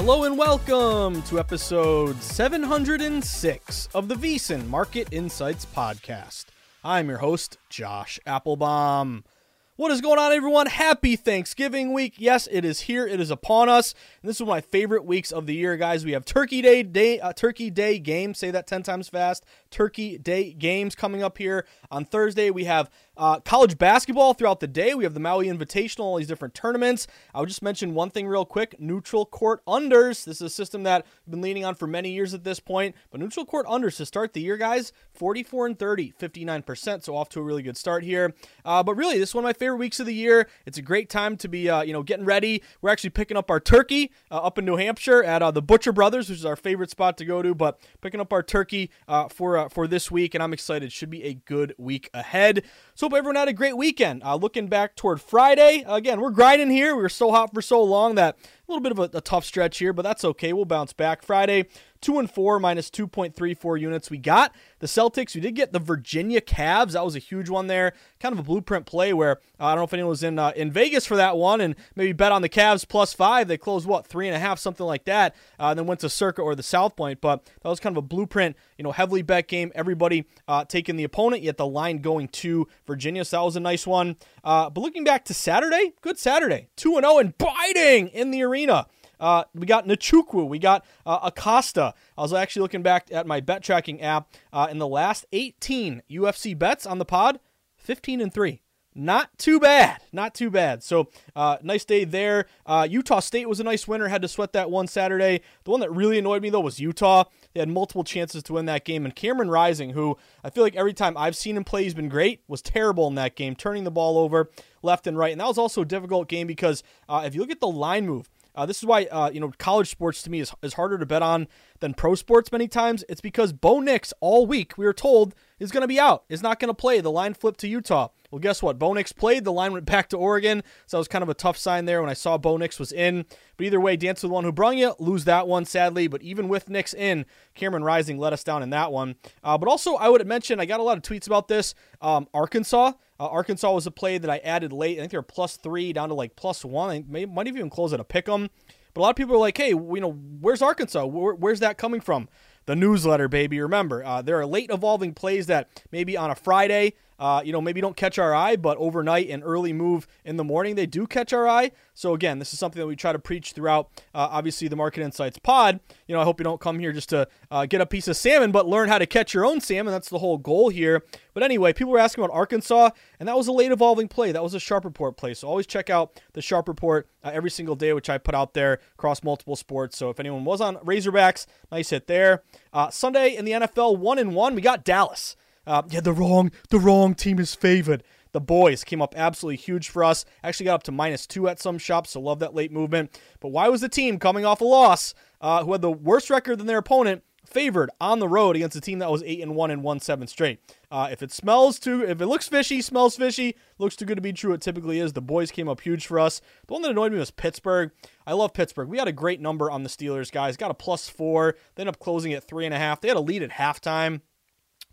Hello and welcome to episode 706 of the VSiN Market Insights Podcast. I'm your host, Josh Appelbaum. What is going on, everyone? Happy Thanksgiving week. Yes, it is here. It is upon us. And this is one of my favorite weeks of the year, guys. We have Turkey Day, day uh, Turkey Day games. Say that 10 times fast. Turkey Day games coming up here on Thursday. We have uh, college basketball throughout the day. We have the Maui Invitational, all these different tournaments. I would just mention one thing real quick neutral court unders. This is a system that I've been leaning on for many years at this point. But neutral court unders to start the year, guys 44 and 30, 59%. So off to a really good start here. Uh, but really, this is one of my favorite weeks of the year. It's a great time to be, uh, you know, getting ready. We're actually picking up our turkey up in New Hampshire at uh, the Butcher Brothers, which is our favorite spot to go to. But picking up our turkey uh, for for this week, and I'm excited. Should be a good week ahead. So hope everyone had a great weekend. Uh, looking back toward Friday, again, we're grinding here. We were so hot for so long that a little bit of a, a tough stretch here, but that's okay. We'll bounce back. Friday, two and four minus 2.34 units. We got the Celtics. We did get the Virginia Cavs. That was a huge one there. Kind of a blueprint play where uh, I don't know if anyone was in uh, in Vegas for that one and maybe bet on the Cavs plus five. They closed what three and a half, something like that. Uh, and then went to Circa or the South Point. But that was kind of a blueprint, you know, heavily bet game. Everybody uh, taking the opponent, yet the line going to Virginia. So that was a nice one. Uh, but looking back to Saturday, good Saturday, two and zero oh and biting in the arena. Uh, we got Nzechukwu. We got uh, Acosta. I was actually looking back at my bet tracking app. Uh, in the last 18 UFC bets on the pod, 15 and 3. Not too bad. Not too bad. So, uh, nice day there. Uh, Utah State was a nice winner. Had to sweat that one Saturday. The one that really annoyed me, though, was Utah. They had multiple chances to win that game. And Cameron Rising, who I feel like every time I've seen him play, he's been great, was terrible in that game, turning the ball over left and right. And that was also a difficult game because uh, if you look at the line move, uh, this is why uh, you know college sports to me is, is harder to bet on than pro sports many times. It's because Bo Nix all week we were told is going to be out, is not going to play. The line flipped to Utah. Well, guess what? Bo Nix played. The line went back to Oregon. So that was kind of a tough sign there when I saw Bo Nix was in. But either way, dance with the one who brung you. Lose that one, sadly. But even with Nix in, Cameron Rising let us down in that one. Uh, but also, I would have mentioned, I got a lot of tweets about this. Um, Arkansas. Uh, Arkansas was a play that I added late. I think they were plus three down to like plus one. I may, might even close at a pick 'em. But a lot of people are like, hey, you know, where's Arkansas? Where, where's that coming from? the newsletter, baby. Remember, uh, there are late evolving plays that maybe on a Friday uh, you know, maybe don't catch our eye, but overnight and early move in the morning, they do catch our eye. So again, this is something that we try to preach throughout, uh, obviously, the Market Insights pod. You know, I hope you don't come here just to uh, get a piece of salmon, but learn how to catch your own salmon. That's the whole goal here. But anyway, people were asking about Arkansas, and that was a late evolving play. That was a Sharp Report play. So always check out the Sharp Report uh, every single day, which I put out there across multiple sports. So if anyone was on Razorbacks, nice hit there. Uh, Sunday in the NFL, one and one, we got Dallas. Uh, yeah, the wrong the wrong team is favored. The boys came up absolutely huge for us. Actually got up to minus two at some shops, so love that late movement. But why was the team coming off a loss, uh, who had the worst record than their opponent, favored on the road against a team that was eight and one and won seven straight? Uh, if it smells too, if it looks fishy, smells fishy, looks too good to be true, it typically is. The boys came up huge for us. The one that annoyed me was Pittsburgh. I love Pittsburgh. We had a great number on the Steelers, guys. Got a plus four. They ended up closing at three and a half. They had a lead at halftime.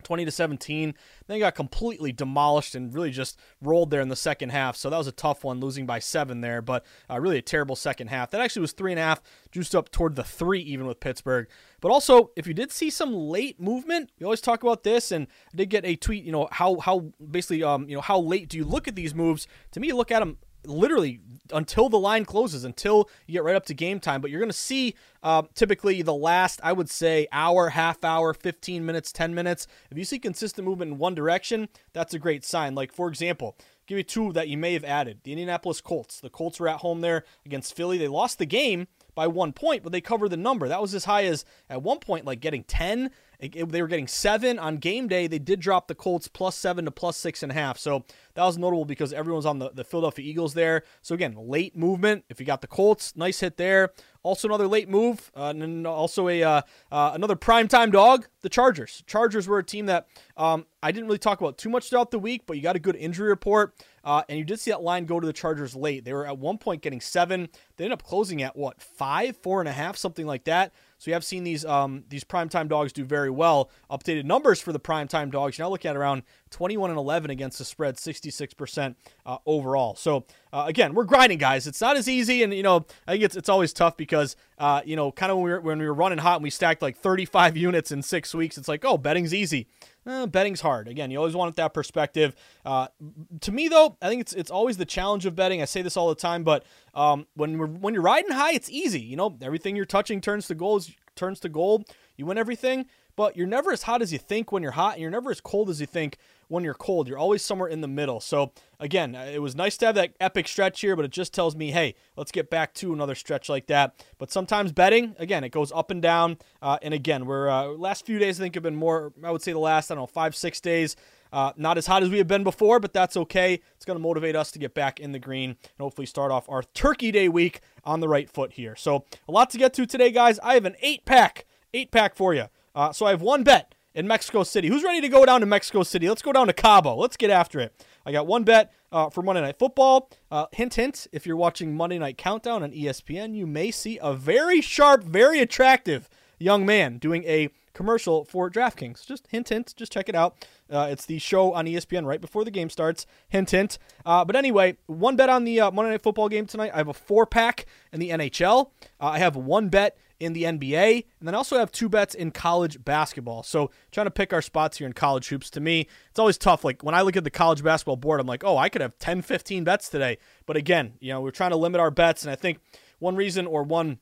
20 to 17. Then got completely demolished and really just rolled there in the second half. So that was a tough one, losing by seven there, but uh, really a terrible second half. That actually was three and a half, juiced up toward the three even with Pittsburgh. But also, if you did see some late movement, we always talk about this, and I did get a tweet. You know how how basically um you know how late do you look at these moves? To me, you look at them literally until the line closes, until you get right up to game time. But you're going to see uh, typically the last, I would say, hour, half hour, 15 minutes, 10 minutes. If you see consistent movement in one direction, that's a great sign. Like, for example, give you two that you may have added. The Indianapolis Colts. The Colts were at home there against Philly. They lost the game by one point, but they covered the number. That was as high as at one point, like getting 10 they were getting seven on game day. They did drop the Colts plus seven to plus six and a half. So that was notable because everyone's on the, the Philadelphia Eagles there. So again, late movement. If you got the Colts, nice hit there. Also another late move, uh, and also a uh, uh, another primetime dog, the Chargers. Chargers were a team that um, I didn't really talk about too much throughout the week, but you got a good injury report, uh, and you did see that line go to the Chargers late. They were at one point getting seven. They ended up closing at what five, four and a half, something like that. So you have seen these um, these primetime dogs do very well. Updated numbers for the primetime dogs. You're now looking at around 21 and 11 against the spread, 66% uh, overall. So uh, again, we're grinding, guys. It's not as easy, and you know I think it's it's always tough because uh, you know kind of when we were when we were running hot and we stacked like 35 units in six weeks, it's like oh betting's easy. Eh, betting's hard. Again, you always want that perspective. Uh, to me, though, I think it's it's always the challenge of betting. I say this all the time, but um, when we're, when you're riding high, it's easy. You know, everything you're touching turns to gold. Turns to gold. You win everything, but you're never as hot as you think when you're hot, and you're never as cold as you think when you're cold. You're always somewhere in the middle. So again, it was nice to have that epic stretch here, but it just tells me, hey, let's get back to another stretch like that. But sometimes betting, again, it goes up and down. Uh, and again, we're uh, last few days I think have been more. I would say the last I don't know five six days. Uh, not as hot as we have been before, but that's okay. It's going to motivate us to get back in the green and hopefully start off our Turkey Day week on the right foot here. So a lot to get to today, guys. I have an eight pack, eight pack for you. Uh, so I have one bet in Mexico City. Who's ready to go down to Mexico City? Let's go down to Cabo. Let's get after it. I got one bet uh, for Monday Night Football. Uh, hint, hint, if you're watching Monday Night Countdown on ESPN, you may see a very sharp, very attractive young man doing a commercial for DraftKings. Just hint, hint, just check it out. Uh, it's the show on ESPN right before the game starts. Hint, hint. Uh, but anyway, one bet on the uh, Monday Night Football game tonight. I have a four pack in the NHL. Uh, I have one bet in the NBA, and then also have two bets in college basketball. So trying to pick our spots here in college hoops. To me, it's always tough. Like when I look at the college basketball board, I'm like, oh, I could have 10, 15 bets today. But again, you know, we're trying to limit our bets, and I think one reason or one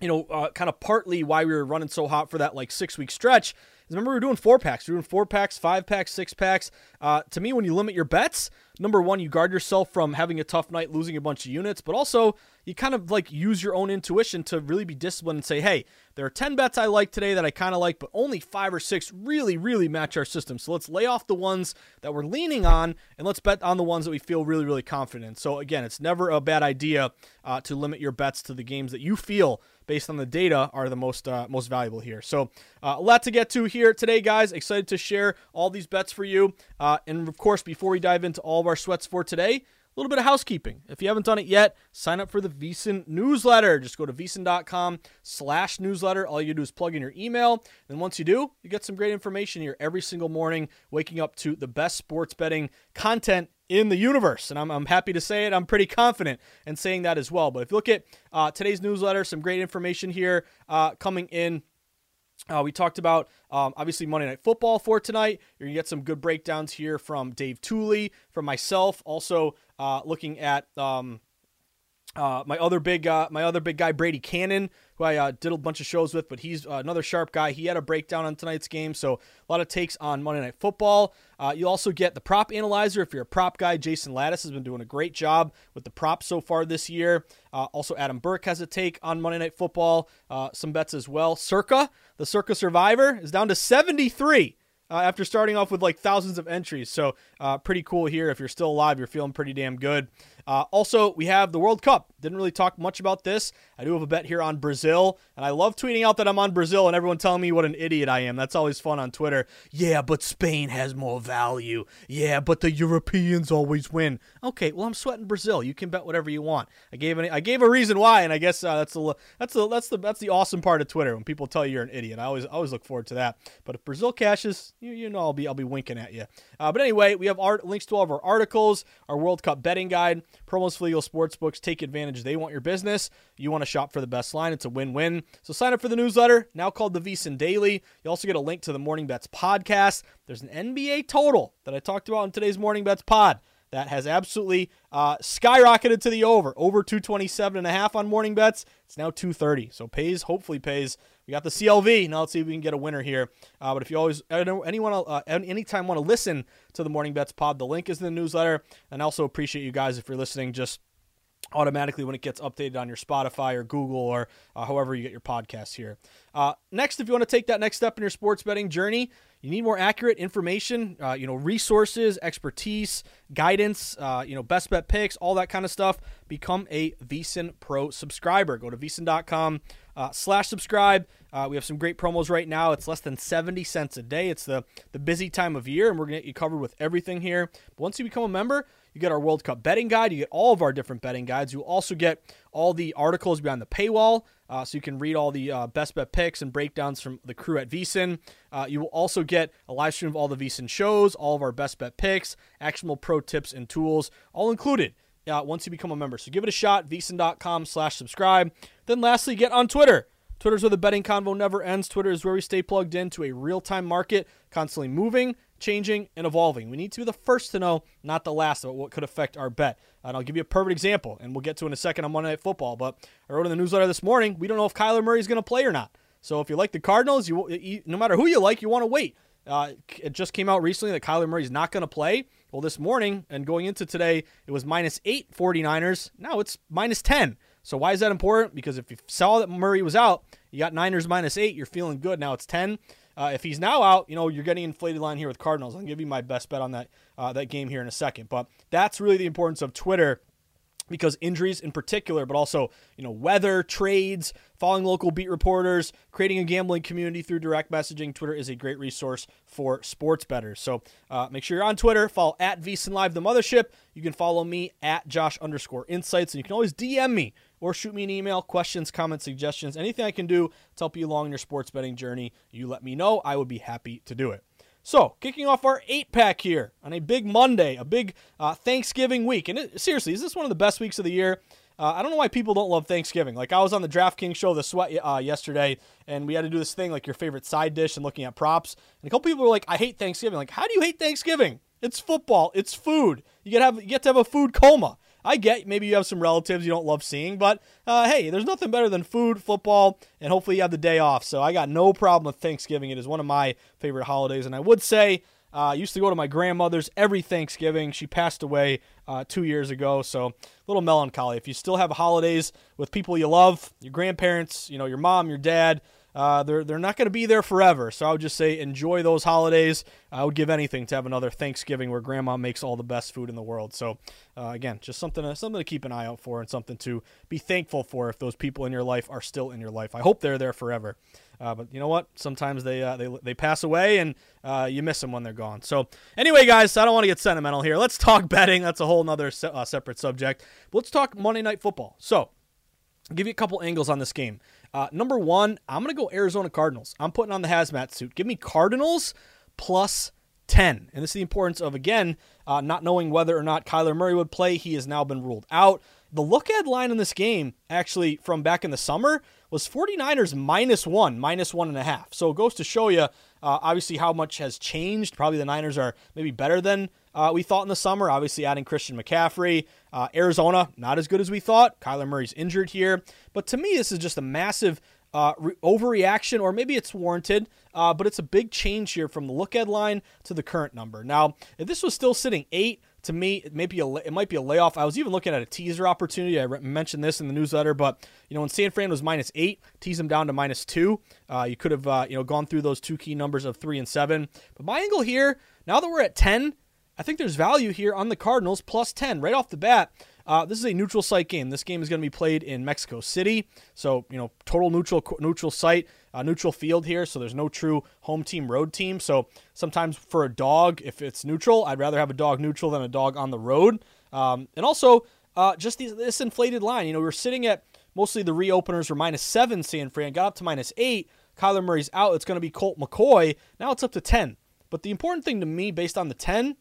you know, uh, kind of partly why we were running so hot for that like six week stretch is remember we were doing four packs. We were doing four packs, five packs, six packs. Uh, to me, when you limit your bets, number one, you guard yourself from having a tough night, losing a bunch of units, but also you kind of like use your own intuition to really be disciplined and say, hey, there are 10 bets I like today that I kind of like, but only five or six really, really match our system. So let's lay off the ones that we're leaning on and let's bet on the ones that we feel really, really confident in. So again, it's never a bad idea uh, to limit your bets to the games that you feel based on the data are the most uh, most valuable here. So uh, a lot to get to here today, guys. Excited to share all these bets for you. Uh, and of course, before we dive into all of our sweats for today, a little bit of housekeeping. If you haven't done it yet, sign up for the VSiN newsletter. Just go to VSiN.com slash newsletter. All you do is plug in your email. And once you do, you get some great information here every single morning, waking up to the best sports betting content in the universe. And I'm, I'm happy to say it. I'm pretty confident in saying that as well. But if you look at uh, today's newsletter, some great information here uh, coming in Uh, we talked about um, obviously Monday Night Football for tonight. You're gonna get some good breakdowns here from Dave Tuley, from myself. Also uh, looking at um, uh, my other big uh, my other big guy Brady Kannon, who I uh, did a bunch of shows with, but he's uh, another sharp guy. He had a breakdown on tonight's game, so a lot of takes on Monday Night Football. Uh, you also get the prop analyzer if you're a prop guy. Jason Lattis has been doing a great job with the props so far this year. Uh, also, Adam Burke has a take on Monday Night Football, some bets as well. Circa, the Circa Survivor, is down to 73 uh, after starting off with like thousands of entries. So uh, pretty cool here. If you're still alive, you're feeling pretty damn good. Uh, also, we have the World Cup. Didn't really talk much about this. I do have a bet here on Brazil, and I love tweeting out that I'm on Brazil and everyone telling me what an idiot I am. That's always fun on Twitter. Yeah, but Spain has more value. Yeah, but the Europeans always win. Okay, well I'm sweating Brazil. You can bet whatever you want. I gave any, I gave a reason why, and I guess uh, that's the that's the that's the that's the awesome part of Twitter when people tell you you're an idiot. I always always look forward to that. But if Brazil cashes, you, you know I'll be I'll be winking at you. Uh, but anyway, we have art, links to all of our articles, our World Cup betting guide, promos for legal sportsbooks. Take advantage. They want your business. You want to shop for the best line. It's a win-win. So sign up for the newsletter, now called the VSiN Daily. You also get a link to the Morning Bets podcast. There's an NBA total that I talked about in today's Morning Bets pod that has absolutely uh, skyrocketed to the over over 227 and a half on morning bets it's now 230 so pays hopefully pays we got the clv now let's see if we can get a winner here. Uh, but if you always anyone uh, anytime want to listen to the morning bets pod the link is in the newsletter. And also appreciate you guys if you're listening just automatically when it gets updated on your Spotify or Google or uh, however you get your podcasts here. Uh, next, if you want to take that next step in your sports betting journey, you need more accurate information, uh, you know, resources, expertise, guidance, uh, you know, best bet picks, all that kind of stuff. Become a VSiN Pro subscriber. Go to VSiN.com uh, slash subscribe. Uh, we have some great promos right now. It's less than 70 cents a day. It's the, the busy time of year, and we're going to get you covered with everything here. But once you become a member, you get our World Cup betting guide. You get all of our different betting guides. You also get all the articles behind the paywall, uh, so you can read all the uh, best bet picks and breakdowns from the crew at VSiN. Uh, you will also get a live stream of all the VSiN shows, all of our best bet picks, actionable pro tips and tools, all included. Uh, once you become a member. So give it a shot, vsin.com slash subscribe. Then lastly, get on Twitter. Twitter's where the betting convo never ends. Twitter is where we stay plugged into a real-time market, constantly moving, changing, and evolving. We need to be the first to know, not the last, about what could affect our bet. And I'll give you a perfect example, and we'll get to in a second on Monday Night Football. But I wrote in the newsletter this morning, we don't know if Kyler Murray is going to play or not. So if you like the Cardinals, you, you no matter who you like, you want to wait. Uh, it just came out recently that Kyler Murray is not going to play. Well, this morning and going into today, it was minus eight 49ers. Now it's minus 10. So why is that important? Because if you saw that Murray was out, you got Niners minus eight, you're feeling good. Now it's 10. Uh, if he's now out, you know you're getting inflated line here with Cardinals. I'll give you my best bet on that uh, that game here in a second. But that's really the importance of Twitter because injuries in particular, but also you know weather, trades, following local beat reporters, creating a gambling community through direct messaging. Twitter is a great resource for sports bettors. So uh, make sure you're on Twitter. Follow at VSiN Live the Mothership. You can follow me at Josh underscore Insights, and you can always DM me or shoot me an email. Questions, comments, suggestions, anything I can do to help you along your sports betting journey. You let me know. I would be happy to do it. So, kicking off our eight pack here on a big Monday, a big uh, Thanksgiving week. And it, seriously, is this one of the best weeks of the year? Uh, I don't know why people don't love Thanksgiving. Like, I was on the DraftKings show, The Sweat, uh, yesterday, and we had to do this thing, like your favorite side dish and looking at props. And a couple people were like, I hate Thanksgiving. Like, how do you hate Thanksgiving? It's football, it's food. You get, have, you get to have a food coma. I get maybe you have some relatives you don't love seeing, but uh, hey, there's nothing better than food, football, and hopefully you have the day off. So I got no problem with Thanksgiving. It is one of my favorite holidays, and I would say uh, I used to go to my grandmother's every Thanksgiving. She passed away uh, two years ago, so a little melancholy. If you still have holidays with people you love, your grandparents, you know, your mom, your dad, uh, they're they're not going to be there forever. So I would just say enjoy those holidays. I would give anything to have another Thanksgiving where Grandma makes all the best food in the world. So uh, again, just something to, something to keep an eye out for and something to be thankful for if those people in your life are still in your life. I hope they're there forever. Uh, but you know what? Sometimes they uh, they they pass away and uh, you miss them when they're gone. So anyway, guys, I don't want to get sentimental here. Let's talk betting. That's a whole other se- uh, separate subject. But let's talk Monday Night Football. So. I'll give you a couple angles on this game. Uh, number one, I'm going to go Arizona Cardinals. I'm putting on the hazmat suit. Give me Cardinals plus 10. And this is the importance of, again, uh, not knowing whether or not Kyler Murray would play. He has now been ruled out. the look ahead line in this game, actually from back in the summer, was 49ers minus one, minus one and a half. So it goes to show you, uh, obviously, how much has changed. Probably the Niners are maybe better than uh, we thought in the summer. Obviously, adding Christian McCaffrey. Uh, Arizona, not as good as we thought. Kyler Murray's injured here. But to me, this is just a massive uh, re- overreaction, or maybe it's warranted, uh, but it's a big change here from the look ahead line to the current number. Now, if this was still sitting eight, to me, it may be a it might be a layoff. I was even looking at a teaser opportunity. I re- mentioned this in the newsletter, but you know when San Fran was minus eight, tease them down to minus two. Uh, you could have uh, you know gone through those two key numbers of three and seven. But my angle here, now that we're at ten, I think there's value here on the Cardinals plus ten right off the bat. Uh, this is a neutral site game. This game is going to be played in Mexico City, so you know total neutral neutral site, uh, neutral field here. So there's no true home team road team. So sometimes for a dog, if it's neutral, I'd rather have a dog neutral than a dog on the road. Um, and also uh, just these, this inflated line. You know we're sitting at mostly the reopeners were minus seven. San Fran got up to minus eight. Kyler Murray's out. It's going to be Colt McCoy. Now it's up to ten. But the important thing to me, based on the ten,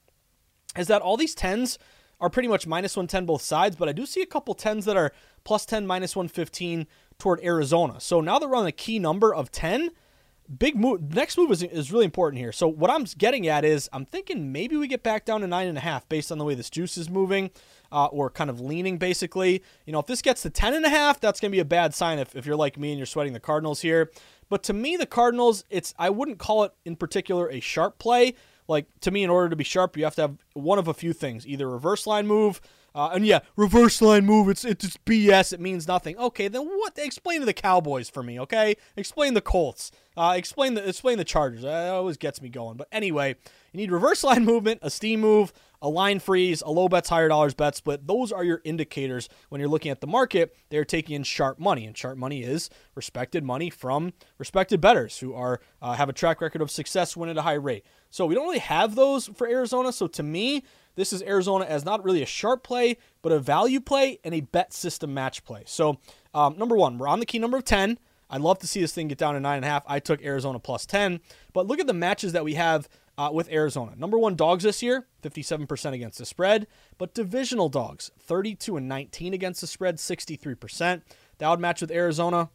is that all these tens are pretty much minus 110 both sides, but I do see a couple 10s that are plus 10, minus 115 toward Arizona. So now that we're on a key number of 10, big move. Next move is, is really important here. So what I'm getting at is I'm thinking maybe we get back down to nine and a half based on the way this juice is moving. Uh, or kind of leaning basically. You know, if this gets to 10 and a half, that's going to be a bad sign if, if you're like me and you're sweating the Cardinals here. But to me, the Cardinals, it's I wouldn't call it in particular a sharp play like to me in order to be sharp you have to have one of a few things. Either reverse line move uh, and yeah reverse line move it's it's bs it means nothing. Okay then what? Explain to the cowboys for me okay? Explain the colts. Uh, explain the explain the chargers. That always gets me going. But anyway you need reverse line movement a steam move a line freeze, a low bets, higher dollars bet split. Those are your indicators when you're looking at the market. They're taking in sharp money, and sharp money is respected money from respected bettors who are uh, have a track record of success, win at a high rate. So we don't really have those for Arizona. So to me, this is Arizona as not really a sharp play, but a value play and a bet system match play. So um, number one, we're on the key number of ten. I'd love to see this thing get down to nine and a half. I took Arizona plus ten, but look at the matches that we have uh, with Arizona. Number one dogs this year, 57% against the spread, but divisional dogs, 32 and 19 against the spread, 63%. That would match with Arizona.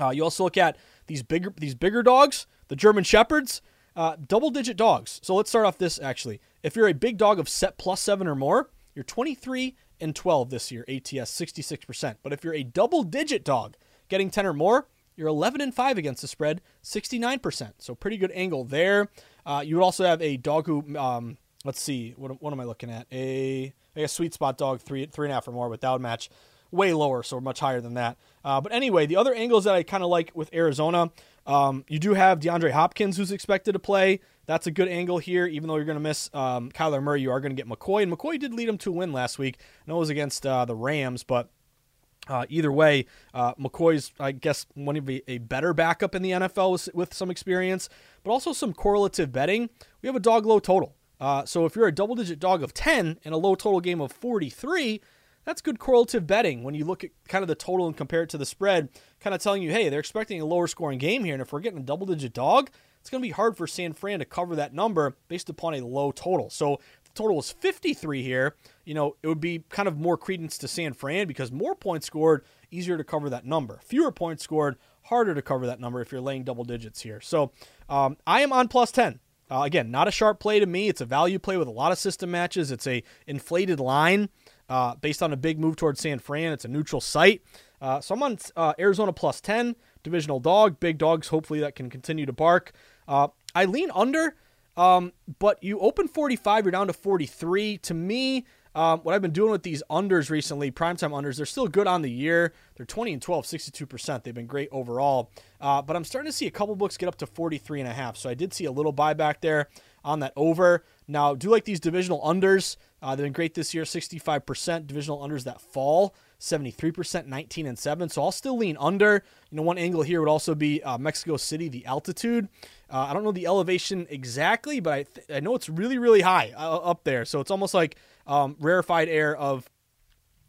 Uh, you also look at these bigger these bigger dogs, the German Shepherds, uh, double digit dogs. So let's start off this actually. If you're a big dog of set plus seven or more, you're 23 and 12 this year, ATS 66%. But if you're a double digit dog, getting 10 or more, you're 11 and 5 against the spread, 69%. So pretty good angle there. Uh, you would also have a dog who, um, let's see, what, what am I looking at? A, a sweet spot dog, three three and a half or more, but that would match way lower, so much higher than that. Uh, but anyway, the other angles that I kind of like with Arizona, um, you do have DeAndre Hopkins who's expected to play. That's a good angle here, even though you're going to miss um, Kyler Murray. You are going to get McCoy, and McCoy did lead him to a win last week. I know it was against uh, the Rams, but uh, either way, uh, McCoy's, I guess, one of a, better backup in the NFL with, with, some experience, but also some correlative betting. We have a dog low total. Uh, so if you're a double digit dog of 10 and a low total game of 43, that's good correlative betting when you look at kind of the total and compare it to the spread, kind of telling you, hey, they're expecting a lower scoring game here. And if we're getting a double digit dog, it's going to be hard for San Fran to cover that number based upon a low total. So total was 53 here, you know, it would be kind of more credence to San Fran because more points scored, easier to cover that number. Fewer points scored, harder to cover that number if you're laying double digits here. So um, I am on plus 10. Uh, again, not a sharp play to me. It's a value play with a lot of system matches. It's a inflated line uh, based on a big move towards San Fran. It's a neutral site. Uh, so I'm on uh, Arizona plus 10, divisional dog, big dogs, hopefully that can continue to bark. Uh, I lean under um, but you open 45, you're down to 43. To me, um, what I've been doing with these unders recently, primetime unders, they're still good on the year. They're 20 and 12, 62%. They've been great overall. Uh, but I'm starting to see a couple books get up to 43 and a half. So I did see a little buyback there on that over. Now, do like these divisional unders. Uh, they've been great this year, 65% divisional unders that fall. 73%, 19 and 7. So I'll still lean under. You know, one angle here would also be uh, Mexico City, the altitude. Uh, I don't know the elevation exactly, but I, th- I know it's really, really high uh, up there. So it's almost like um, rarefied air of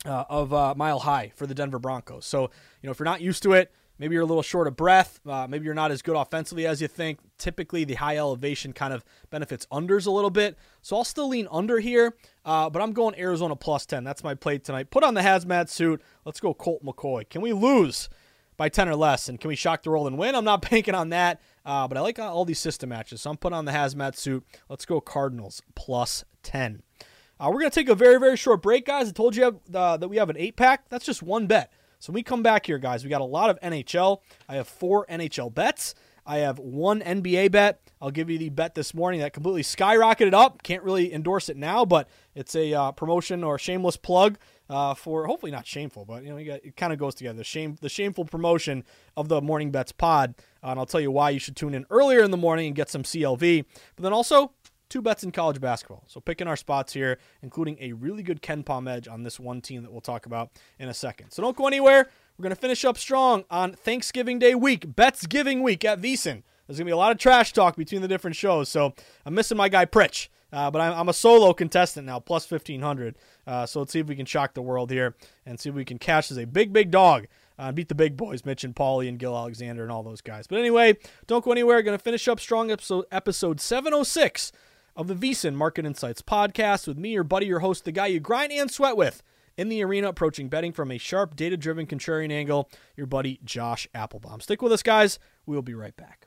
uh, of uh, mile high for the Denver Broncos. So you know, if you're not used to it, maybe you're a little short of breath. Uh, maybe you're not as good offensively as you think. Typically, the high elevation kind of benefits unders a little bit. So I'll still lean under here, uh, but I'm going Arizona plus 10. That's my play tonight. Put on the hazmat suit. Let's go Colt McCoy. Can we lose by 10 or less? And can we shock the roll and win? I'm not banking on that, uh, but I like all these system matches. So I'm putting on the hazmat suit. Let's go Cardinals plus 10. Uh, we're going to take a very, very short break, guys. I told you uh, that we have an eight pack. That's just one bet. So we come back here, guys. We got a lot of NHL. I have four NHL bets. I have one NBA bet. I'll give you the bet this morning that completely skyrocketed up. Can't really endorse it now, but it's a uh, promotion or shameless plug uh, for hopefully not shameful, but you know got, it kind of goes together. The shame, the shameful promotion of the Morning Bets Pod, uh, and I'll tell you why you should tune in earlier in the morning and get some CLV. But then also two bets in college basketball. So picking our spots here, including a really good KenPom edge on this one team that we'll talk about in a second. So don't go anywhere. We're going to finish up strong on Thanksgiving Day week, Bets Giving week at VSiN. There's going to be a lot of trash talk between the different shows. So I'm missing my guy Pritch. Uh, but I'm, I'm, a solo contestant now, plus 1500. Uh, so let's see if we can shock the world here and see if we can cash as a big, big dog uh, beat the big boys, Mitch and Paulie and Gill Alexander and all those guys. But anyway, don't go anywhere. Going to finish up strong episode, episode 706 of the VSiN Market Insights podcast with me, your buddy, your host, the guy you grind and sweat with in the arena, approaching betting from a sharp, data driven contrarian angle, your buddy Josh Appelbaum. Stick with us, guys. We'll be right back.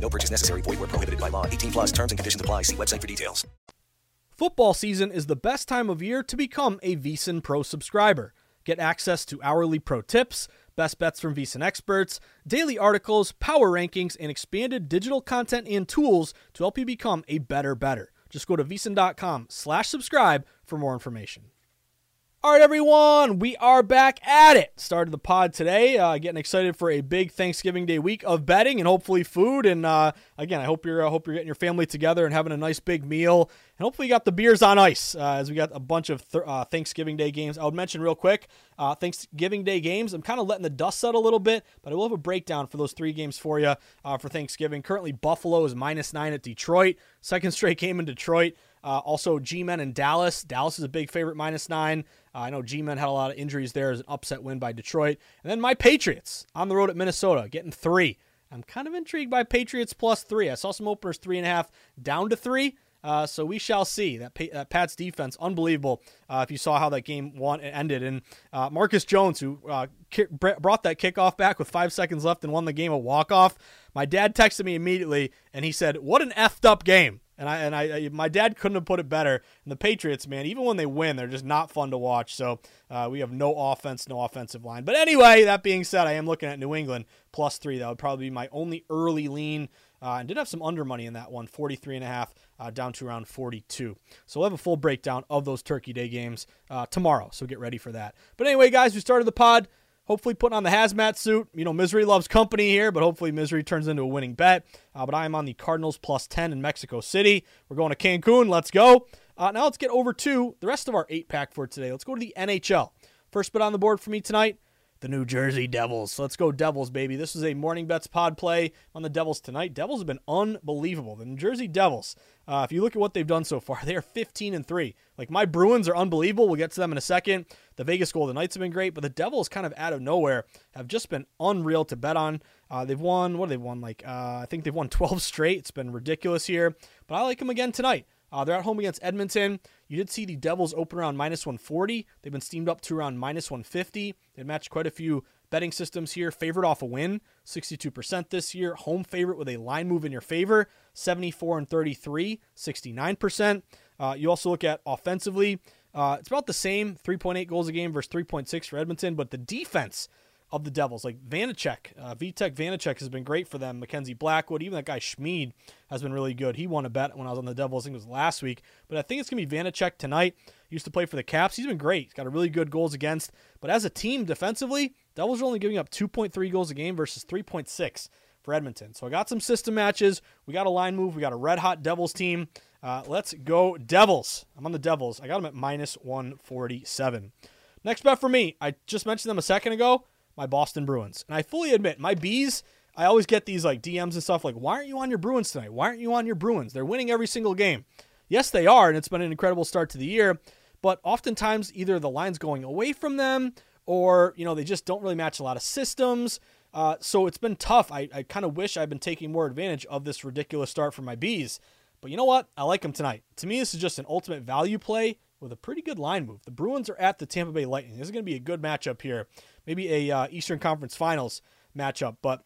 No purchase necessary. Void where prohibited by law. 18 plus terms and conditions apply. See website for details. Football season is the best time of year to become a VSiN Pro subscriber. Get access to hourly pro tips, best bets from VSiN experts, daily articles, power rankings, and expanded digital content and tools to help you become a better better. Just go to VSiN.com slash subscribe for more information. All right, everyone, we are back at it. Started the pod today. Uh, getting excited for a big Thanksgiving Day week of betting and hopefully food. And uh, again, I hope you're I hope you're getting your family together and having a nice big meal. And hopefully, you got the beers on ice uh, as we got a bunch of th- uh, Thanksgiving Day games. I would mention real quick uh, Thanksgiving Day games. I'm kind of letting the dust settle a little bit, but I will have a breakdown for those three games for you uh, for Thanksgiving. Currently, Buffalo is minus nine at Detroit. Second straight game in Detroit. Uh, also, G Men in Dallas. Dallas is a big favorite, minus nine. Uh, I know G Men had a lot of injuries there as an upset win by Detroit. And then my Patriots on the road at Minnesota, getting three. I'm kind of intrigued by Patriots plus three. I saw some openers three and a half down to three. Uh, so we shall see that, that Pat's defense, unbelievable. Uh, if you saw how that game won ended, and uh, Marcus Jones, who uh, ki- brought that kickoff back with five seconds left and won the game a walk off. My dad texted me immediately, and he said, "What an effed up game." And I and I, my dad couldn't have put it better. And the Patriots, man, even when they win, they're just not fun to watch. So uh, we have no offense, no offensive line. But anyway, that being said, I am looking at New England plus three. That would probably be my only early lean. Uh, and did have some under money in that one, 43 and a half uh, down to around 42. So we'll have a full breakdown of those Turkey Day games uh, tomorrow. So get ready for that. But anyway, guys, we started the pod hopefully putting on the hazmat suit. You know, misery loves company here, but hopefully misery turns into a winning bet. Uh, but I am on the Cardinals plus 10 in Mexico City. We're going to Cancun. Let's go. Uh, now let's get over to the rest of our eight pack for today. Let's go to the NHL. First bet on the board for me tonight the New Jersey Devils. Let's go Devils, baby. This is a morning bets pod play on the Devils tonight. Devils have been unbelievable. The New Jersey Devils. Uh, if you look at what they've done so far, they are 15 and three. Like my Bruins are unbelievable. We'll get to them in a second. The Vegas Golden Knights have been great, but the Devils kind of out of nowhere have just been unreal to bet on. Uh, they've won. What have they won? Like uh, I think they've won 12 straight. It's been ridiculous here, but I like them again tonight. Uh, they're at home against Edmonton. You did see the Devils open around minus 140. They've been steamed up to around minus 150. They matched quite a few betting systems here. Favorite off a win, 62% this year. Home favorite with a line move in your favor, 74 and 33, 69%. Uh, you also look at offensively. Uh, it's about the same, 3.8 goals a game versus 3.6 for Edmonton, but the defense of the Devils. Like Vanecek, uh, Vitek Vanecek has been great for them. Mackenzie Blackwood, even that guy Schmid has been really good. He won a bet when I was on the Devils. I think it was last week, but I think it's gonna be Vanecek tonight. He used to play for the Caps. He's been great. He's got a really good goals against. But as a team defensively, Devils are only giving up 2.3 goals a game versus 3.6 for Edmonton. So I got some system matches. We got a line move. We got a red hot Devils team. Uh, let's go Devils. I'm on the Devils. I got them at minus 147. Next bet for me. I just mentioned them a second ago my Boston Bruins. And I fully admit, my bees, I always get these like DMs and stuff like, why aren't you on your Bruins tonight? Why aren't you on your Bruins? They're winning every single game. Yes, they are, and it's been an incredible start to the year. But oftentimes, either the line's going away from them, or you know they just don't really match a lot of systems. Uh, so it's been tough. I, I kind of wish I'd been taking more advantage of this ridiculous start for my bees. But you know what? I like them tonight. To me, this is just an ultimate value play with a pretty good line move. The Bruins are at the Tampa Bay Lightning. This is going to be a good matchup here. Maybe a uh, Eastern Conference Finals matchup. But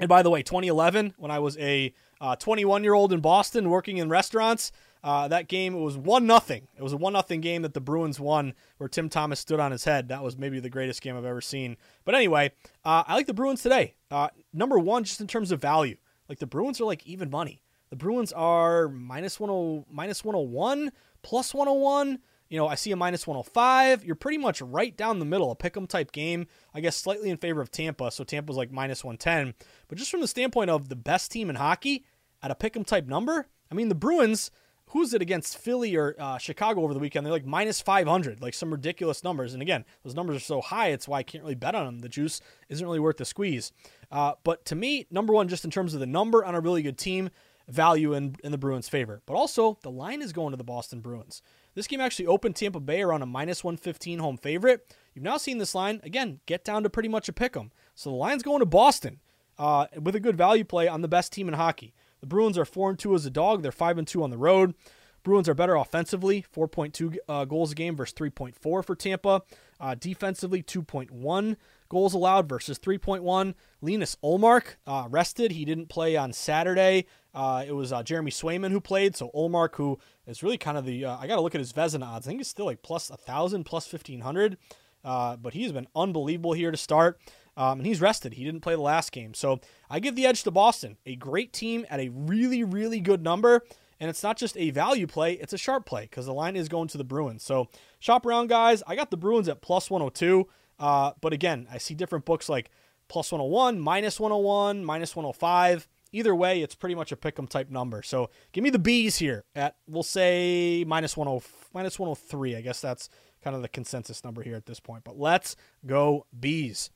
and by the way, 2011, when I was a 21 uh, year old in Boston working in restaurants, uh, that game it was one nothing. It was a one nothing game that the Bruins won, where Tim Thomas stood on his head. That was maybe the greatest game I've ever seen. But anyway, uh, I like the Bruins today. Uh, number one, just in terms of value, like the Bruins are like even money. The Bruins are minus 10, minus 101 plus 101. You know, I see a minus 105. You're pretty much right down the middle, a pick 'em type game. I guess slightly in favor of Tampa, so Tampa's like minus 110. But just from the standpoint of the best team in hockey at a pick 'em type number, I mean, the Bruins, who's it against Philly or uh, Chicago over the weekend? They're like minus 500, like some ridiculous numbers. And again, those numbers are so high, it's why I can't really bet on them. The juice isn't really worth the squeeze. Uh, but to me, number one, just in terms of the number on a really good team, value in, in the Bruins' favor. But also, the line is going to the Boston Bruins. This game actually opened Tampa Bay around a minus 115 home favorite. You've now seen this line, again, get down to pretty much a pick 'em. So the line's going to Boston uh, with a good value play on the best team in hockey. The Bruins are 4 and 2 as a dog, they're 5 and 2 on the road. Bruins are better offensively, 4.2 uh, goals a game versus 3.4 for Tampa. Uh, defensively, 2.1 goals allowed versus 3.1. Linus Ullmark uh, rested. He didn't play on Saturday. Uh, it was uh, Jeremy Swayman who played. So Ullmark, who is really kind of the, uh, I got to look at his Vezina odds. I think he's still like plus 1,000, plus 1,500. Uh, but he's been unbelievable here to start. Um, and he's rested. He didn't play the last game. So I give the edge to Boston. A great team at a really, really good number. And it's not just a value play, it's a sharp play because the line is going to the Bruins. So shop around, guys. I got the Bruins at plus 102. Uh, but again, I see different books like plus 101, minus 101, minus 105. Either way, it's pretty much a pick 'em type number. So give me the bees here at, we'll say, minus 10, minus 103. I guess that's kind of the consensus number here at this point. But let's go bees.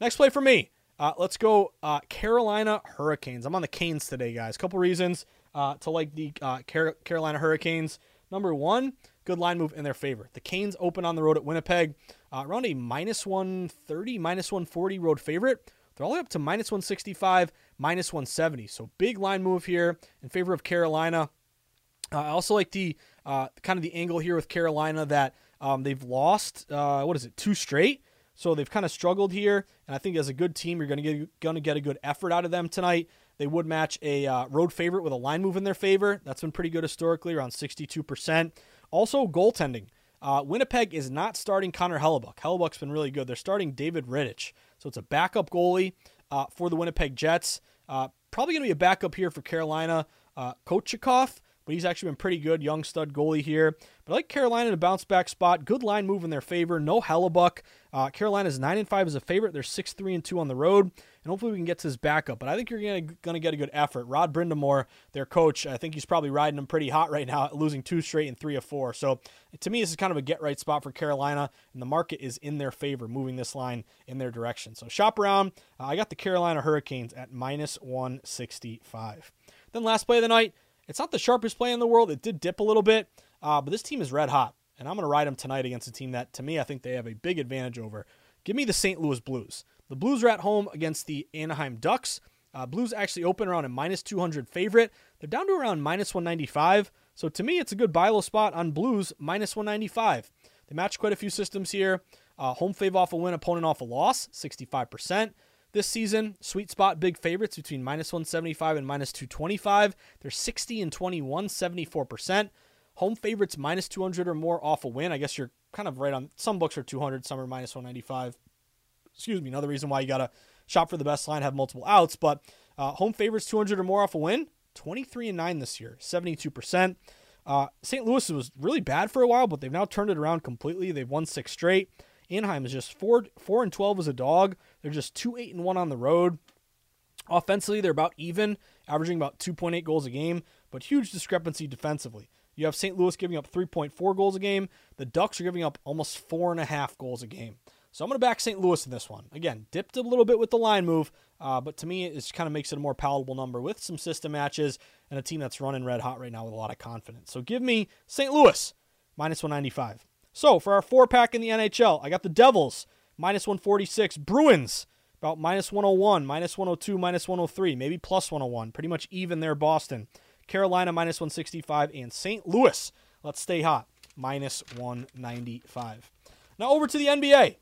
Next play for me. Uh, let's go uh, Carolina Hurricanes. I'm on the Canes today, guys. Couple reasons uh, to like the uh, Car- Carolina Hurricanes. Number one, good line move in their favor. The Canes open on the road at Winnipeg, uh, around a minus 130, minus 140 road favorite. They're all the way up to minus 165, minus 170. So big line move here in favor of Carolina. Uh, I also like the uh, kind of the angle here with Carolina that um, they've lost. Uh, what is it? Two straight. So they've kind of struggled here, and I think as a good team, you're going to get going to get a good effort out of them tonight. They would match a uh, road favorite with a line move in their favor. That's been pretty good historically, around 62%. Also, goaltending. Uh, Winnipeg is not starting Connor Hellebuyck. Hellebuyck's been really good. They're starting David Rittich. So it's a backup goalie uh, for the Winnipeg Jets. Uh, probably going to be a backup here for Carolina. Uh, Kochetkov, but he's actually been pretty good, young stud goalie here. But I like Carolina in a bounce back spot. Good line move in their favor. No Hellebuyck. Uh, Carolina's nine and five as a favorite. They're six three and two on the road, and hopefully we can get to his backup. But I think you're gonna gonna get a good effort. Rod Brind'Amour, their coach, I think he's probably riding them pretty hot right now, losing two straight and three of four. So to me, this is kind of a get right spot for Carolina, and the market is in their favor, moving this line in their direction. So shop around. Uh, I got the Carolina Hurricanes at minus one sixty five. Then last play of the night. It's not the sharpest play in the world. It did dip a little bit, uh, but this team is red hot, and I'm going to ride them tonight against a team that, to me, I think they have a big advantage over. Give me the St. Louis Blues. The Blues are at home against the Anaheim Ducks. Uh, Blues actually open around a minus 200 favorite. They're down to around minus 195. So to me, it's a good buy low spot on Blues minus 195. They match quite a few systems here. Uh, home fave off a win, opponent off a loss, 65% this season. Sweet spot big favorites between minus 175 and minus 225. They're 60 and 21, 74%. Home favorites minus 200 or more off a win. I guess you're kind of right on. Some books are 200, some are minus 195. Excuse me. Another reason why you got to shop for the best line, have multiple outs. But uh, home favorites 200 or more off a win. 23 and 9 this year, 72%. Uh, St. Louis was really bad for a while, but they've now turned it around completely. They've won six straight. Anaheim is just four four and twelve as a dog. They're just two eight and one on the road. Offensively, they're about even, averaging about 2.8 goals a game, but huge discrepancy defensively. You have St. Louis giving up 3.4 goals a game. The Ducks are giving up almost four and a half goals a game. So I'm going to back St. Louis in this one. Again, dipped a little bit with the line move, uh, but to me, it kind of makes it a more palatable number with some system matches and a team that's running red hot right now with a lot of confidence. So give me St. Louis minus 195. So for our four pack in the NHL, I got the Devils minus 146, Bruins about minus 101, minus 102, minus 103, maybe plus 101, pretty much even there. Boston, Carolina minus 165, and St. Louis. Let's stay hot minus 195. Now over to the NBA.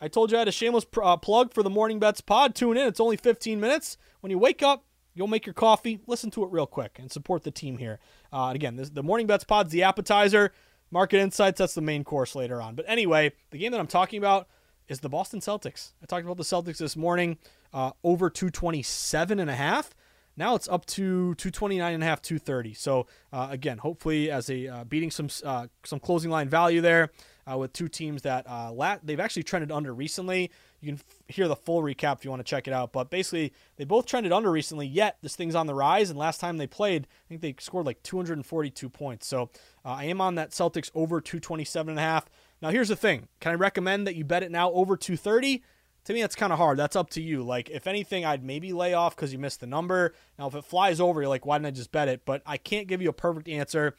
I told you I had a shameless uh, plug for the Morning Bets pod. Tune in. It's only 15 minutes. When you wake up, you'll make your coffee. Listen to it real quick and support the team here. Uh, again, this, the Morning Bets pod's the appetizer. Market Insights, that's the main course later on. But anyway, the game that I'm talking about is the Boston Celtics. I talked about the Celtics this morning, uh, over 227 and a half. Now it's up to 229 and a half, 230. So uh, again, hopefully as a uh, beating some uh, some closing line value there uh, with two teams that uh, lat- they've actually trended under recently. You can f- hear the full recap if you want to check it out. But basically, they both trended under recently. Yet this thing's on the rise. And last time they played, I think they scored like 242 points. So I am on that Celtics over 227 and a half. Now here's the thing: Can I recommend that you bet it now over 230? To me, that's kind of hard. That's up to you. Like, if anything, I'd maybe lay off because you missed the number. Now, if it flies over, you're like, why didn't I just bet it? But I can't give you a perfect answer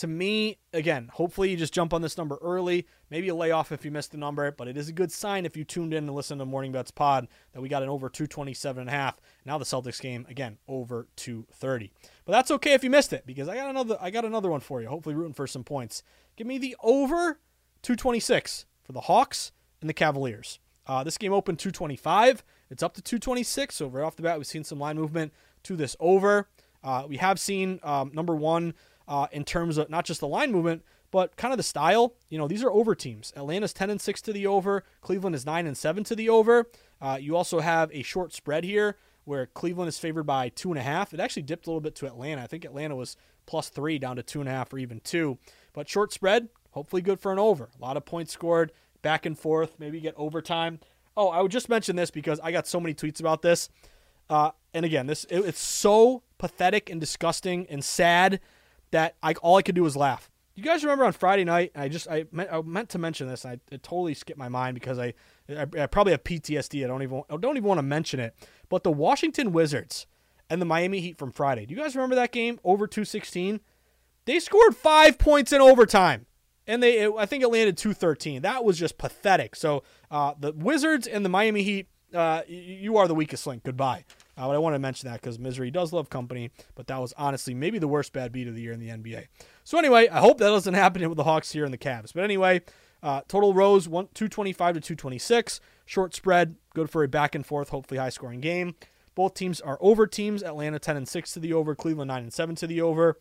to me, again, hopefully you just jump on this number early. Maybe lay off if you missed the number, but it is a good sign if you tuned in and listened to Morning Bets Pod that we got an over 227 and a half. Now the Celtics game again over 230. But that's okay if you missed it because I got another I got another one for you. Hopefully rooting for some points. Give me the over 226 for the Hawks and the Cavaliers. Uh, this game opened 225. It's up to 226. So right off the bat, we've seen some line movement to this over. Uh, we have seen um, number one uh, in terms of not just the line movement, but kind of the style. You know, these are over teams. Atlanta's 10 and 6 to the over. Cleveland is 9 and 7 to the over. Uh, you also have a short spread here where Cleveland is favored by two and a half. It actually dipped a little bit to Atlanta. I think Atlanta was plus three down to two and a half or even two. But short spread, hopefully good for an over. A lot of points scored, back and forth, maybe get overtime. Oh, I would just mention this because I got so many tweets about this. Uh, and again, this it, it's so pathetic and disgusting and sad that I all I could do was laugh. You guys remember on Friday night? I just I meant, I meant to mention this. I it totally skipped my mind because I, I, I probably have PTSD. I don't even I don't even want to mention it. But the Washington Wizards and the Miami Heat from Friday. Do you guys remember that game over 216? They scored five points in overtime, and they it, I think it landed 213. That was just pathetic. So uh, the Wizards and the Miami Heat, uh, you are the weakest link. Goodbye. Uh, but I want to mention that because Misery does love company, but that was honestly maybe the worst bad beat of the year in the NBA. So anyway, I hope that doesn't happen with the Hawks here and the Cavs. But anyway, uh, total rows one, 225 to 226. Short spread, good for a back and forth, hopefully high scoring game. Both teams are over teams. Atlanta 10 and 6 to the over, Cleveland 9 and 7 to the over.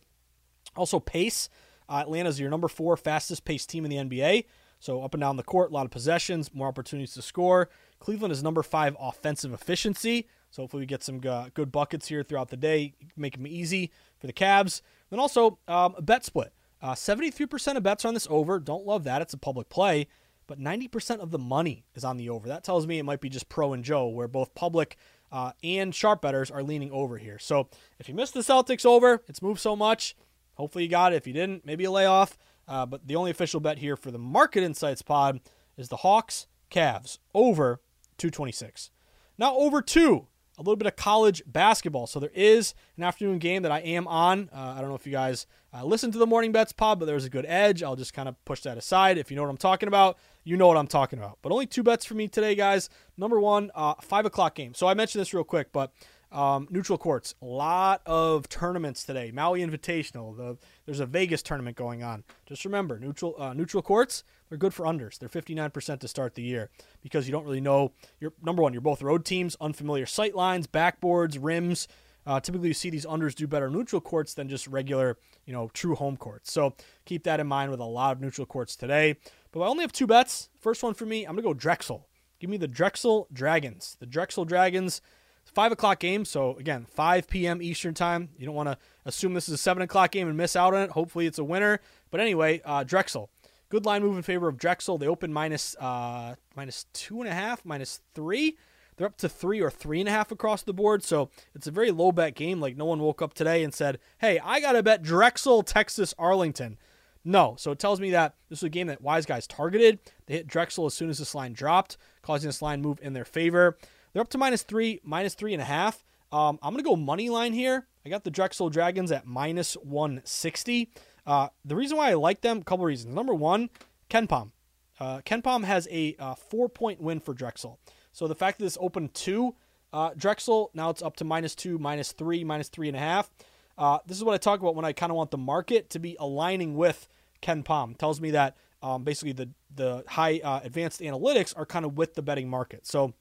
Also, pace. Uh, Atlanta's your number four fastest paced team in the NBA. So, up and down the court, a lot of possessions, more opportunities to score. Cleveland is number five offensive efficiency. So, hopefully, we get some uh, good buckets here throughout the day, make them easy for the Cavs. Then also, um, a bet split. Uh, 73% of bets are on this over. Don't love that. It's a public play. But 90% of the money is on the over. That tells me it might be just pro and Joe, where both public uh, and sharp betters are leaning over here. So if you missed the Celtics over, it's moved so much. Hopefully you got it. If you didn't, maybe a layoff. Uh, but the only official bet here for the Market Insights pod is the Hawks Cavs over 226. Now over two, a little bit of college basketball. So there is an afternoon game that I am on. Uh, I don't know if you guys uh, listen to the morning bets pod, but there's a good edge. I'll just kind of push that aside. If you know what I'm talking about, you know what I'm talking about. But only two bets for me today, guys. Number one, uh, five o'clock game. So I mentioned this real quick, but um, neutral courts, a lot of tournaments today. Maui Invitational. The, there's a Vegas tournament going on. Just remember, neutral uh, neutral courts. They're good for unders. They're 59% to start the year because you don't really know. You're number one. You're both road teams, unfamiliar sight lines, backboards, rims. Uh, typically, you see these unders do better neutral courts than just regular, you know, true home courts. So keep that in mind with a lot of neutral courts today. But I only have two bets. First one for me, I'm gonna go Drexel. Give me the Drexel Dragons. The Drexel Dragons five o'clock game. So again, 5 p.m. Eastern time. You don't want to assume this is a seven o'clock game and miss out on it. Hopefully, it's a winner. But anyway, uh, Drexel, good line move in favor of Drexel. They open minus, uh, minus two and a half, minus three. They're up to three or three and a half across the board. So it's a very low bet game. Like no one woke up today and said, "Hey, I got to bet Drexel, Texas, Arlington." No. So it tells me that this was a game that Wise Guys targeted. They hit Drexel as soon as this line dropped, causing this line move in their favor. They're up to minus three, minus three and a half. Um, I'm going to go money line here. I got the Drexel Dragons at minus 160. Uh, the reason why I like them, a couple reasons. Number one, KenPom. Uh, KenPom has a uh, four point win for Drexel. So the fact that this opened two, uh, Drexel, now it's up to minus two, minus three, minus three and a half. Uh, this is what I talk about when I kind of want the market to be aligning with KenPom. Tells me that um, basically the, the high uh, advanced analytics are kind of with the betting market. So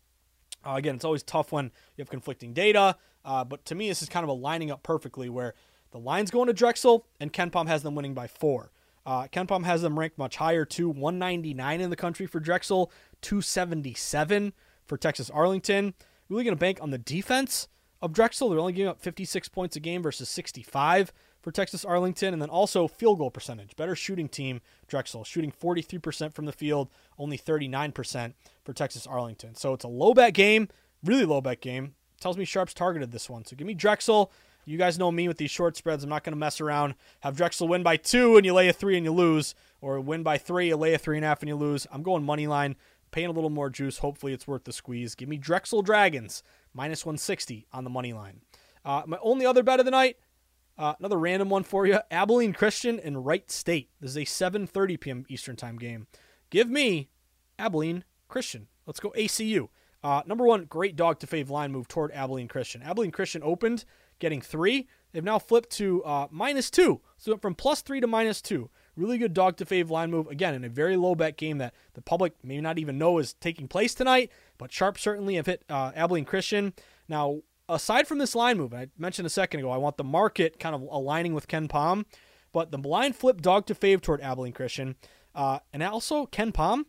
uh, again, it's always tough when you have conflicting data, uh, but to me, this is kind of a lining up perfectly where the line's going to Drexel and KenPom has them winning by four. Uh, KenPom has them ranked much higher too, 199 in the country for Drexel, 277 for Texas Arlington. Really going to bank on the defense of Drexel. They're only giving up 56 points a game versus 65 for Texas Arlington, and then also field goal percentage. Better shooting team, Drexel, shooting 43% from the field, only 39% for Texas Arlington. So it's a low bet game, really low bet game. Tells me Sharps targeted this one. So give me Drexel. You guys know me with these short spreads. I'm not going to mess around. Have Drexel win by two and you lay a three and you lose, or win by three, you lay a three and a half and you lose. I'm going money line, paying a little more juice. Hopefully it's worth the squeeze. Give me Drexel Dragons minus 160 on the money line. Uh, my only other bet of the night uh, another random one for you: Abilene Christian and Wright State. This is a 7:30 p.m. Eastern Time game. Give me Abilene Christian. Let's go ACU. Uh, number one, great dog to fave line move toward Abilene Christian. Abilene Christian opened getting three. They've now flipped to uh, minus two. So from plus three to minus two. Really good dog to fave line move. Again, in a very low bet game that the public may not even know is taking place tonight. But Sharp certainly have hit uh, Abilene Christian. Now, aside from this line move, I mentioned a second ago, I want the market kind of aligning with KenPom, but the line flip dog to fave toward Abilene Christian. Uh, and also, KenPom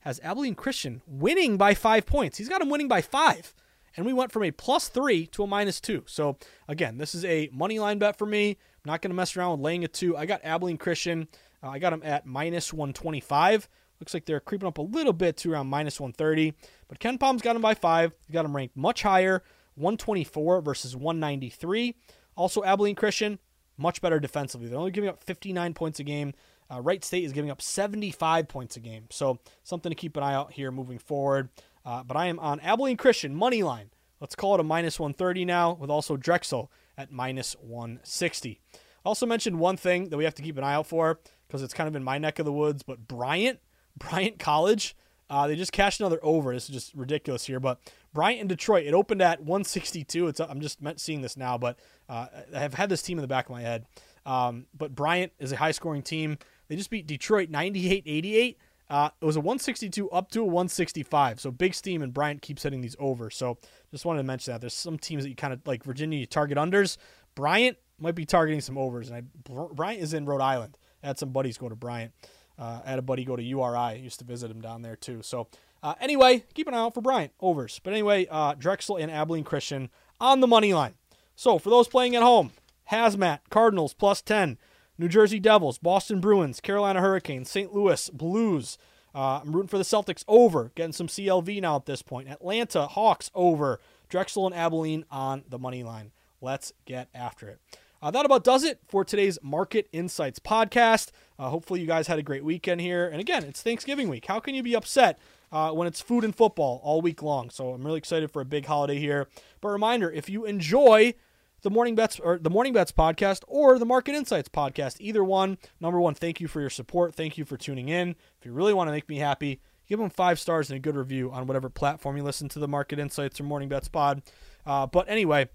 has Abilene Christian winning by five points. He's got him winning by five. And we went from a plus three to a minus two. So, again, this is a money line bet for me. I'm not going to mess around with laying a two. I got Abilene Christian. Uh, I got him at minus 125. Looks like they're creeping up a little bit to around minus 130. But KenPom's got him by five. He's got him ranked much higher. 124 versus 193. Also, Abilene Christian, much better defensively. They're only giving up 59 points a game. Uh, Wright State is giving up 75 points a game. So, something to keep an eye out here moving forward. Uh, but I am on Abilene Christian, money line. Let's call it a minus 130 now, with also Drexel at minus 160. I Also mentioned one thing that we have to keep an eye out for because it's kind of in my neck of the woods, but Bryant, Bryant College, uh, they just cashed another over. This is just ridiculous here, but Bryant and Detroit. It opened at 162. It's I'm just seeing this now, but uh, I have had this team in the back of my head. Um, but Bryant is a high scoring team. They just beat Detroit 98 88. Uh, it was a 162 up to a 165. So big steam, and Bryant keeps hitting these over. So just wanted to mention that. There's some teams that you kind of like Virginia, you target unders. Bryant might be targeting some overs. And I, Bryant is in Rhode Island. I had some buddies go to Bryant. Uh, I had a buddy go to URI. I used to visit him down there too. So uh, anyway, keep an eye out for Bryant overs. But anyway, uh, Drexel and Abilene Christian on the money line. So for those playing at home, Hazmat Cardinals plus 10, New Jersey Devils, Boston Bruins, Carolina Hurricanes, St. Louis Blues. Uh, I'm rooting for the Celtics over, getting some CLV now at this point. Atlanta Hawks over, Drexel and Abilene on the money line. Let's get after it. Uh, that about does it for today's Market Insights podcast. Uh, hopefully, you guys had a great weekend here. And again, it's Thanksgiving week. How can you be upset uh, when it's food and football all week long? So I'm really excited for a big holiday here. But reminder: if you enjoy the Morning Bets or the Morning Bets podcast or the Market Insights podcast, either one. Number one, thank you for your support. Thank you for tuning in. If you really want to make me happy, give them five stars and a good review on whatever platform you listen to the Market Insights or Morning Bets pod. Uh, but anyway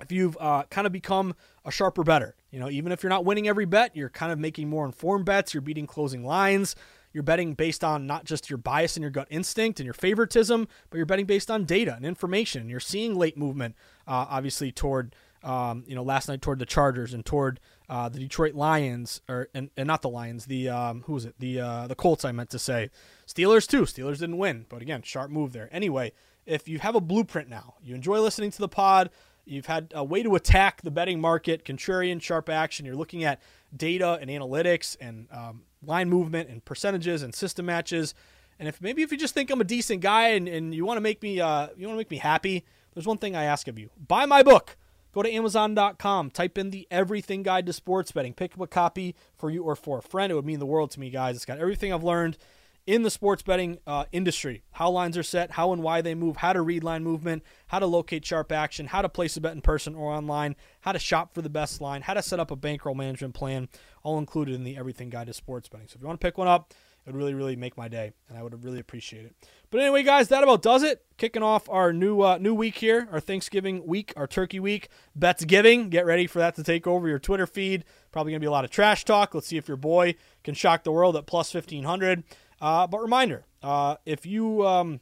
if you've uh, kind of become a sharper better, you know, even if you're not winning every bet, you're kind of making more informed bets, you're beating closing lines, you're betting based on not just your bias and your gut instinct and your favoritism, but you're betting based on data and information. You're seeing late movement, uh, obviously, toward, um, you know, last night toward the Chargers and toward uh, the Detroit Lions, or and, and not the Lions, the, um, who was it? The, uh, the Colts, I meant to say. Steelers, too. Steelers didn't win, but again, sharp move there. Anyway, if you have a blueprint now, you enjoy listening to the pod, You've had a way to attack the betting market, contrarian sharp action. You're looking at data and analytics and um, line movement and percentages and system matches. And if maybe if you just think I'm a decent guy and, and you want to make me uh, you want to make me happy, there's one thing I ask of you: buy my book. Go to Amazon.com, type in the Everything Guide to Sports Betting, pick up a copy for you or for a friend. It would mean the world to me, guys. It's got everything I've learned in the sports betting uh, industry how lines are set, how and why they move, how to read line movement, how to locate sharp action, how to place a bet in person or online, how to shop for the best line, how to set up a bankroll management plan, all included in the Everything Guide to Sports Betting. So if you want to pick one up, it would really, really make my day, and I would really appreciate it. But anyway, guys, that about does it. Kicking off our new uh, new week here, our Thanksgiving week, our Turkey week, Bets Giving. Get ready for that to take over your Twitter feed. Probably gonna be a lot of trash talk. Let's see if your boy can shock the world at plus fifteen hundred. Uh, but reminder, uh, if you um,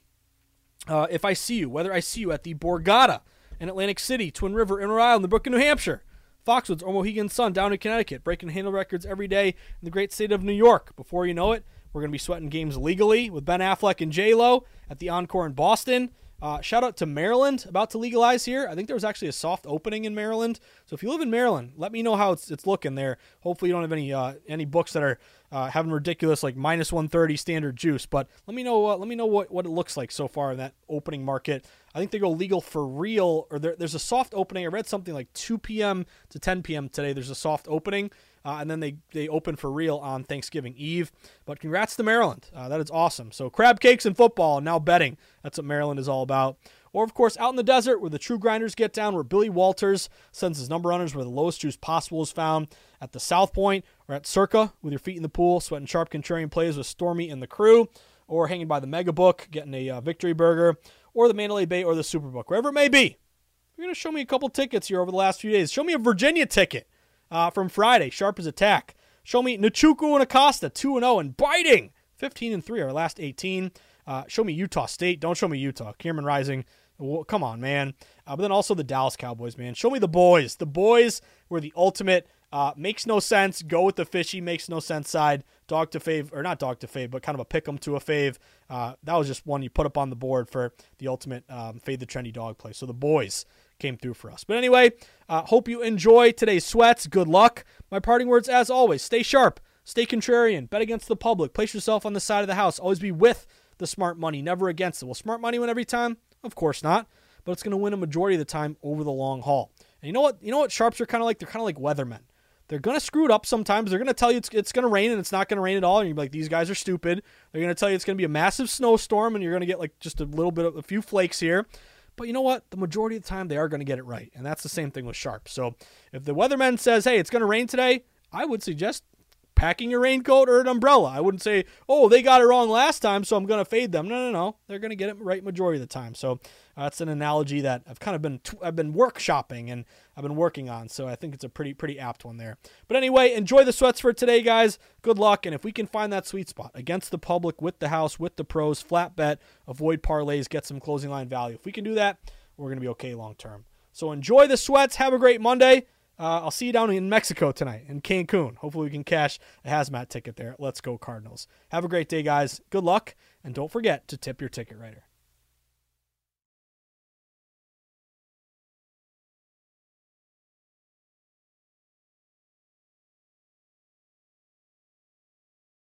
uh, if I see you, whether I see you at the Borgata in Atlantic City, Twin River in Rhode Island, the Brook in New Hampshire, Foxwoods or Mohegan Sun down in Connecticut, breaking handle records every day in the great state of New York. Before you know it, we're going to be sweating games legally with Ben Affleck and J Lo at the Encore in Boston. Uh, shout out to Maryland, about to legalize here. I think there was actually a soft opening in Maryland. So if you live in Maryland, let me know how it's, it's looking there. Hopefully you don't have any uh, any books that are uh, having ridiculous like minus 130 standard juice. But let me know uh, let me know what, what it looks like so far in that opening market. I think they go legal for real, or there, there's a soft opening. I read something like 2 p.m. to 10 p.m. today. There's a soft opening uh, and then they they open for real on Thanksgiving Eve. But congrats to Maryland, uh, that is awesome. So crab cakes and football, and now betting. That's what Maryland is all about. Or of course, out in the desert where the true grinders get down, where Billy Walters sends his number runners where the lowest juice possible is found at the South Point or at Circa with your feet in the pool, sweating sharp contrarian plays with Stormy and the crew, or hanging by the Mega Book, getting a uh, victory burger, or the Mandalay Bay or the Superbook, wherever it may be. You're going to show me a couple tickets here over the last few days. Show me a Virginia ticket uh, from Friday. Sharp as attack. Show me Nchukwu and Acosta, 2 0 and biting. 15 and 3, our last 18. Uh, show me Utah State. Don't show me Utah. Cameron Rising. Well, come on, man. Uh, but then also the Dallas Cowboys, man. Show me the boys. The boys were the ultimate. Uh, makes no sense. Go with the fishy. Makes no sense side. Dog to fave, or not dog to fave, but kind of a pick 'em to a fave. Uh, that was just one you put up on the board for the ultimate um, fade the trendy dog play. So the boys came through for us. But anyway, uh, hope you enjoy today's sweats. Good luck. My parting words, as always, stay sharp, stay contrarian, bet against the public, place yourself on the side of the house. Always be with the smart money, never against it. Will smart money win every time? Of course not. But it's going to win a majority of the time over the long haul. And you know what? You know what sharps are kind of like? They're kind of like weathermen. They're going to screw it up sometimes. They're going to tell you it's, it's going to rain and it's not going to rain at all. And you're like, these guys are stupid. They're going to tell you it's going to be a massive snowstorm and you're going to get like just a little bit of a few flakes here. But you know what? The majority of the time, they are going to get it right. And that's the same thing with Sharp. So if the weatherman says, hey, it's going to rain today, I would suggest packing a raincoat or an umbrella. I wouldn't say, oh, they got it wrong last time, so I'm going to fade them. No, no, no. They're going to get it right majority of the time. So uh, that's an analogy that I've kind of been t- I've been workshopping and I've been working on. So I think it's a pretty pretty apt one there. But anyway, enjoy the sweats for today, guys. Good luck, and if we can find that sweet spot against the public with the house with the pros, flat bet, avoid parlays, get some closing line value. If we can do that, we're going to be okay long term. So enjoy the sweats. Have a great Monday. Uh, I'll see you down in Mexico tonight in Cancun. Hopefully, we can cash a hazmat ticket there. Let's go, Cardinals. Have a great day, guys. Good luck, and don't forget to tip your ticket writer.